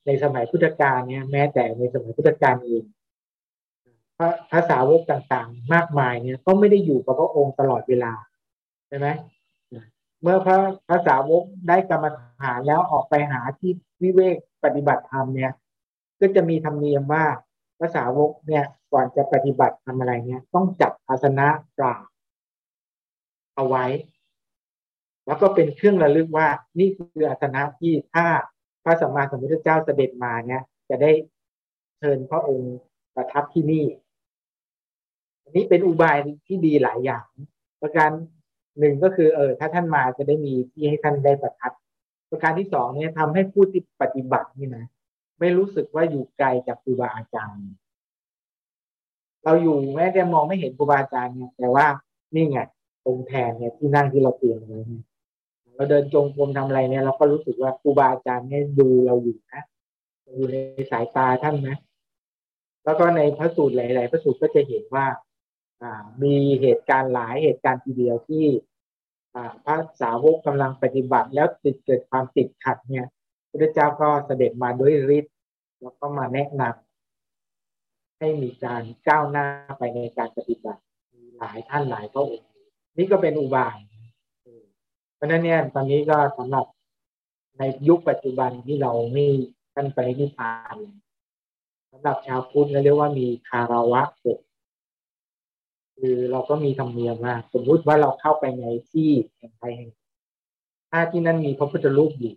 ในสมัยพุทธกาลเนี่ย แม้แต่ในสมัยพุทธกาลเองพระภาษาวกต่างๆ มากมายเนี่ย ก็ไม่ได้อยู่กับพระองค์ตลอดเวลาใช่ไหมเมื่อพระภาษาวกได้กรรมฐานแล้วออกไปหาที่วิเวกปฏิบัติธรรมเนี่ย ก็จะมีธรรมเนียมว่า ภาษาวกเนี่ยก่อนจะปฏิบัติทำอะไรเนี่ย ต้องจับอาสนะกราเอาไว้ แล้วก็เป็นเครื่องระลึกว่า นี่คืออาสนะที่ถ้าพระสัมมาสัมพุทธเจ้าเสด็จมาเนี่ย จะได้เชิญพระองค์ประทับที่นี่อันนี้เป็นอุบายที่ดีหลายอย่าง ประการหนึ่งก็คือเออถ้าท่านมาจะได้มีที่ให้ท่านได้ประทับประการที่สองเนี่ยทำให้ผู้ที่ปฏิบัตินี่นะ ไม่รู้สึกว่าอยู่ไกลจากครูบาอาจารย์ เราอยู่แม้แต่มองไม่เห็นครูบาอาจารย์เนี่ยแต่ว่านี่ไงตรงแทนเนี่ยที่นั่งที่เราเตรียมไว้เนี่ยเราเดินจงกรมทำอะไรเนี่ยเราก็รู้สึกว่าครูบาอาจารย์เนี่ยดูเราอยู่นะอยู่ในสายตาท่านนะแล้วก็ในพระสูตรหลาย ๆ พระสูตรก็จะเห็นว่า อ่า มีเหตุการณ์หลายเหตุการณ์ทีเดียวที่ อ่าพระสาวกกำลังปฏิบัติแล้วติดเกิดความติดขัดเนี่ย พระเจ้าก็เสด็จมาด้วยฤทธิ์แล้วก็มาแนะนำให้มีการก้าวหน้าไปในการปฏิบัติมีหลายท่านหลายพระองค์นี่ก็เป็นอุบายเพราะนั้นเนี่ยตอนนี้ก็สำหรับในยุคปัจจุบันที่เราไม่ท่านไปนิพพานสำหรับชาวพุทธเรียกว่ามีคาราวะเกิดคือเราก็มีธรรมเนียมว่าสมมุติว่าเราเข้าไปในที่แห่งใดแห่งถ้าที่นั่นมีพระพุทธรูปอยู่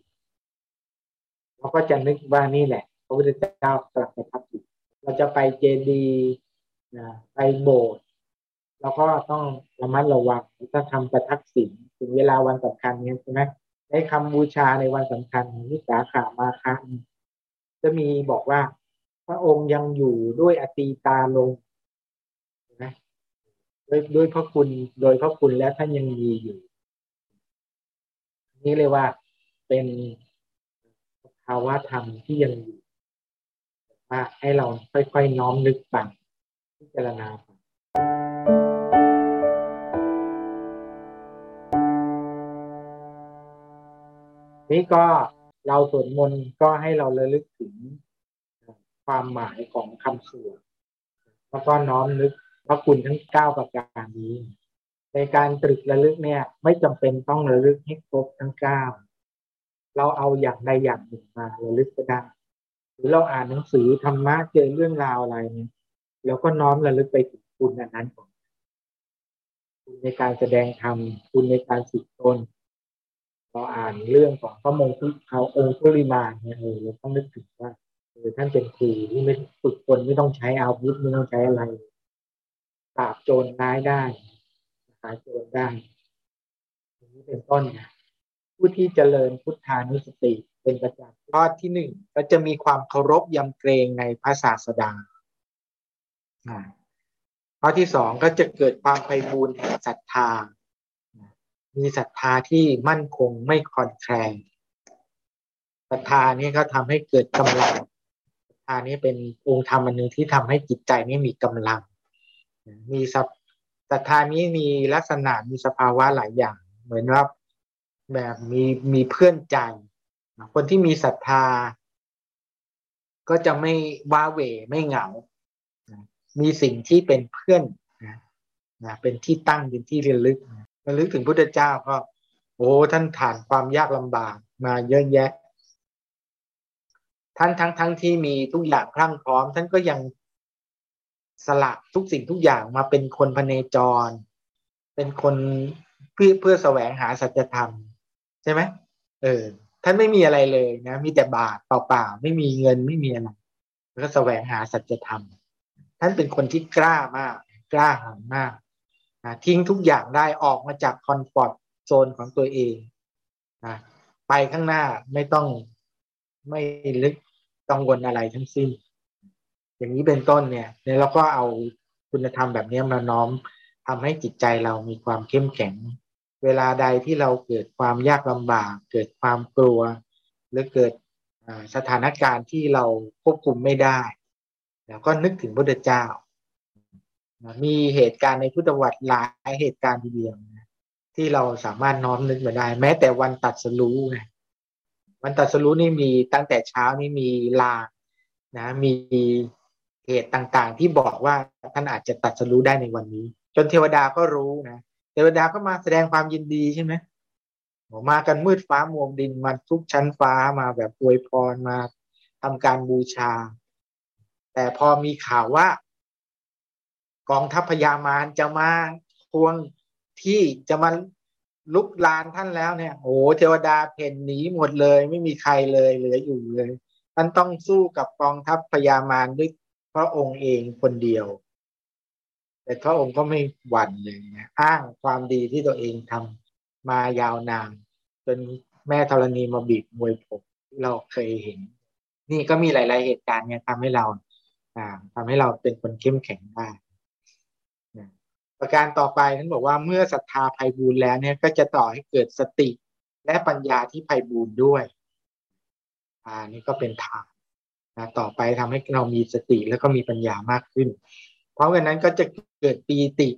เราก็จะนึกว่านี่แหละ พระพุทธเจ้ากลับประทับอยู่เราจะไปเจดีย์ไปโบสถ์เราก็ต้องระมัดระวังถ้าทำประทักษิณถึงเวลาวันสำคัญเนี่ยใช่ไหมในคำบูชาในวันสำคัญวิสาขามาคันจะมีบอกว่า พระองค์ยังอยู่ด้วยอตีตาลงนะด้วยด้วยพระคุณโดยพระคุณแล้วท่านยังมีอยู่ นี่เลยว่าเป็นาวะธรรมที่ยังอยู่ว่าให้เราค่อยๆน้อมนึกฟังพิจารณาฟังนี่ก็เราสวดมนต์ก็ให้เราระลึกถึงความหมายของคำสวดแล้วก็น้อมนึกพระคุณทั้งเก้าประการนี้ ในการตรึกระลึกเนี่ย ไม่จำเป็นต้องระลึกให้ครบทั้งเก้า เราเอาอย่างใดอย่างหนึ่งมาระลึกก็ได้หรือเราอ่านหนังสือธรรมะเจอเรื่องราวอะไรเนี่ยเราก็น้อมระลึกไปถึงคุณนั้นของคุณในการแสดงธรรมคุณในการสึกตนเราอ่านเรื่องของพระมงคุเขาองค์ุริมาเนี่ยเออเราต้องนึกถึงว่าเออท่านเป็นครูที่ไม่ฝึกคนไม่ต้องใช้อาวุธไม่ต้องใช้อะไรปราบโจรร้ายได้หาโจรได้อย่างนี้เป็นต้นนะ ผู้ที่เจริญพุทธานุสติเป็นประจำข้อที่หนึ่งก็จะมีความเคารพยำเกรงในพระศาสดาข้อที่สองก็จะเกิดความไพบูรณ์แห่งศรัทธา มีศรัทธาที่มั่นคงไม่คลอนแคลนศรัทธานี้ก็ทำให้เกิดกำลังศรัทธานี้เป็นองค์ธรรมอันหนึ่งที่ทำให้จิตใจนี้มีกำลัง มีศรัทธานี้มีลักษณะมีสภาวะหลายอย่าง เหมือนว่า แบบมีมีเพื่อนใจ คนที่มีศรัทธา ก็จะไม่ว้าเหวไม่เหงา มีสิ่งที่เป็นเพื่อนนะเป็นที่ตั้งเป็นที่เรียนลึกนะระลึกถึงพุทธเจ้าก็ โอ้ท่านผ่านความยากลำบากมาเยอะแยะ ท่านทั้งทั้งที่มีทุกอย่างพรั่งพร้อม ท่านก็ยังสละทุกสิ่งทุกอย่างมาเป็นคนพเนจร เป็นคนเพื่อเพื่อแสวงหาสัจธรรม ใช่ไหมเออ ท่านไม่มีอะไรเลยนะ มีแต่บาทเปล่าๆไม่มีเงินไม่มีอะไรแล้วก็แสวงหาสัจธรรม ท่านเป็นคนที่กล้ามาก กล้าหาญมากนะทิ้งทุกอย่างได้ออกมาจากคอนฟอร์ตโซนของตัวเองนะไปข้างหน้าไม่ต้องไม่ลึกกังวลอะไรทั้งสิ้น อย่างนี้เป็นต้นเนี่ยเราก็เอาคุณธรรมแบบนี้มาน้อมทำให้จิตใจเรามีความเข้มแข็ง เวลาใดที่เราเกิดความยากลำบาก เกิดความกลัว หรือเกิดสถานการณ์ที่เราควบคุมไม่ได้แล้วก็นึกถึงพระเจ้า มีเหตุการณ์ในพุทธวัตรหลายเหตุการณ์ทีเดียวนะที่เราสามารถน้อมนึกมาได้ แม้แต่วันตัดสรู้ไงวันตัดสรู้นี่มีตั้งแต่เช้านี่มีลานะ มีเหตุต่างๆ ที่บอกว่าท่านอาจจะตัดสรู้ได้ในวันนี้ จนเทวดาก็รู้นะ เทวดาก็มาแสดงความยินดีใช่ไหมมากันมืดฟ้ามัวดินมาทุกชั้นฟ้ามาแบบอวยพรมาทำการบูชา แต่พอมีข่าวว่า กองทัพพญามารจะมาทวงที่จะมาลุกลานท่านแล้วเนี่ยโอ้เทวดาเพ่นหนีหมดเลย ไม่มีใครเลยเหลืออยู่เลย ท่านต้องสู้กับกองทัพพญามารด้วยพระองค์เองคนเดียว แต่พระองค์ก็ไม่หวั่นเลยนะอ้างความดีที่ตัวเองทำมายาวนานจนแม่ธรณีมาบีบมวยผมเราเคยเห็น นี่ก็มีหลาย ๆ เหตุการณ์เนี่ยทำให้เราทำให้เราเป็นคนเข้มแข็งได้ประการต่อไปท่านบอกว่าเมื่อศรัทธาภัยบูรแล้วเนี่ยก็จะต่อให้เกิดสติ และปัญญาที่ภัยบูรด้วยอ่านี่ก็เป็นทางนะต่อไปทำให้เรามีสติแล้วก็มีปัญญามากขึ้น พราะงั้นก็จะเกิดปีติ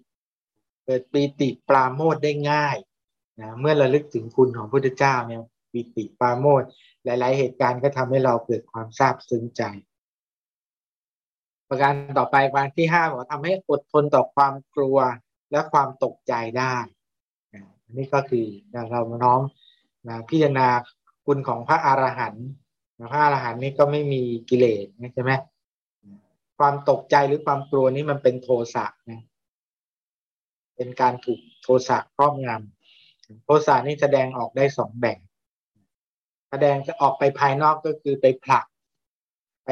เกิดปีติปราโมทได้ง่ายนะเมื่อระลึกถึงคุณของพระพุทธเจ้าเนี่ยปีติปราโมทหลาย ๆ เหตุการณ์ก็ทำให้เราเกิดความซาบซึ้งใจ ประการต่อไปประการที่ห้าบอกทำให้อดทนต่อความกลัวและความตกใจได้อันนี้ก็คือเราน้อมพิจารณาคุณของพระอรหันต์พระอรหันต์นี่ก็ไม่มีกิเลสใช่ไหม ความตกใจหรือความกลัวนี่มันเป็นโทสะนะเป็นการถูกโทสะครอบงำโทสะนี่แสดงออกได้สองแบบแสดงจะออกไปภายนอกก็คือไปผลักไป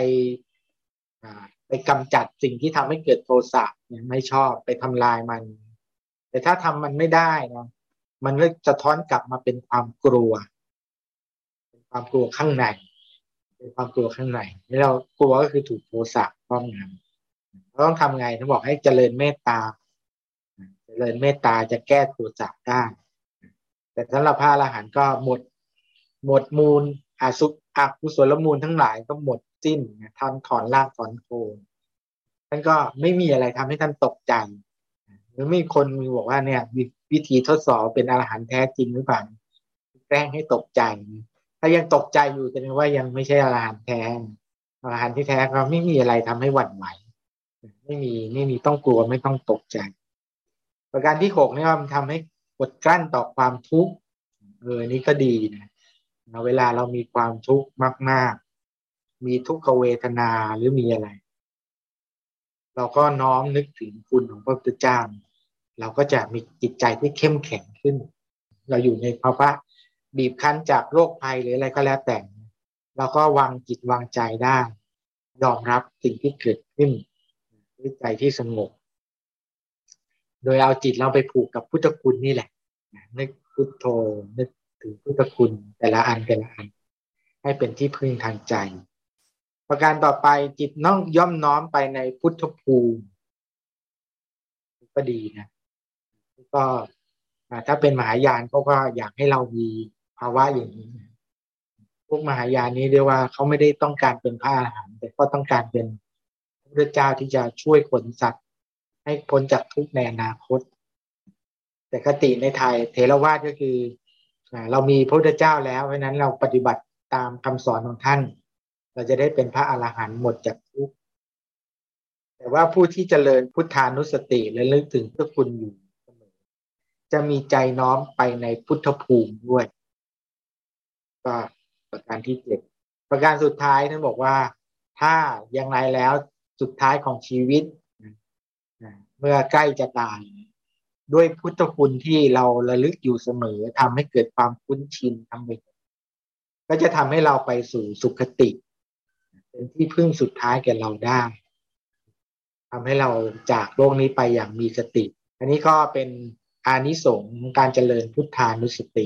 ไปกำจัดสิ่งที่ทำให้เกิดโทสะเนี่ยไม่ชอบไปทำลายมัน แต่ถ้าทำมันไม่ได้นะมันก็จะท้อนกลับมาเป็นความกลัว เป็นความกลัวข้างใน ความกลัวข้างในนี่เรากลัวก็คือถูกโทสะครอบงำเราต้องทำไงท่านบอกให้เจริญเมตตา เจริญเมตตาจะแก้โทสะได้ แต่สำหรับพระอรหันต์ก็หมด หมดมูลอาสุอักุศลมูลทั้งหลายก็หมดสิ้นท่าถอนรากถอนโคนท่านก็ไม่มีอะไรทำให้ท่านตกใจหรือมีคนมีบอกว่าเนี่ยวิธีทดสอบเป็นอรหันต์แท้จริงหรือเปล่าแกล้งให้ตกใจ ถ้ายังตกใจอยู่แสดงว่ายังไม่ใช่อรหันต์แท้อรหันต์ที่แท้ก็ไม่มีอะไรทำให้หวั่นไหว ไม่มีไม่มีต้องกลัวไม่ต้องตกใจ ประการที่หกนี่มันทำให้อดกลั้นต่อความทุกข์เออนี่ก็ดีนะเวลาเรามีความทุกข์มาก ๆ มีทุกขเวทนาหรือมีอะไร เราก็น้อมนึกถึงคุณของพระพุทธเจ้าเราก็จะมีจิตใจที่เข้มแข็งขึ้น เราอยู่ในภาวะ บีบคั้นจากโรคภัยหรืออะไรก็แล้วแต่เราก็วางจิตวางใจได้ ยอมรับสิ่งที่เกิดขึ้นด้วยใจที่สงบ โดยเอาจิตเราไปผูกกับพุทธคุณนี่แหละนึกพุทโธนึกถึงพุทธคุณแต่ละอันแต่ละอัน ให้เป็นที่พึ่งทางใจ ประการต่อไปจิตน้องย่อมน้อมไปในพุทธภูมิก็ดีนะก็ถ้าเป็นมหายานเขาก็อยากให้เรามี ภาวะอย่างนี้พวกมหายานนี้เรียกว่าเขาไม่ได้ต้องการเป็นพระอรหันต์แต่ก็ต้องการเป็นพระเจ้าที่จะช่วยขนสัตว์ ให้พ้นจากทุกข์ในอนาคต แต่คติในไทยเทรวาสก็คือเรามีพระพุทธเจ้าแล้วเพราะนั้นเราปฏิบัติตามคำสอนของท่าน เราจะได้เป็นพระอรหันต์หมดจากทุกข์แต่ว่าผู้ที่เจริญพุทธานุสติและลึกถึงพระคุณอยู่เสมอจะมีใจน้อมไปในพุทธภูมิด้วย ก็ประการที่เจ็ดประการสุดท้ายท่านบอกว่า ถ้าอย่างไรแล้วสุดท้ายของชีวิตเมื่อใกล้จะตาย ด้วยพุทธคุณที่เราระลึกอยู่เสมอทำให้เกิดความคุ้นชินทำไปก็จะทำให้เราไปสู่สุขติ เป็นที่พึ่งสุดท้ายแก่เราได้ทำให้เราจากโลกนี้ไปอย่างมีสติ อันนี้ก็เป็นอานิสงส์การเจริญพุทธานุสติ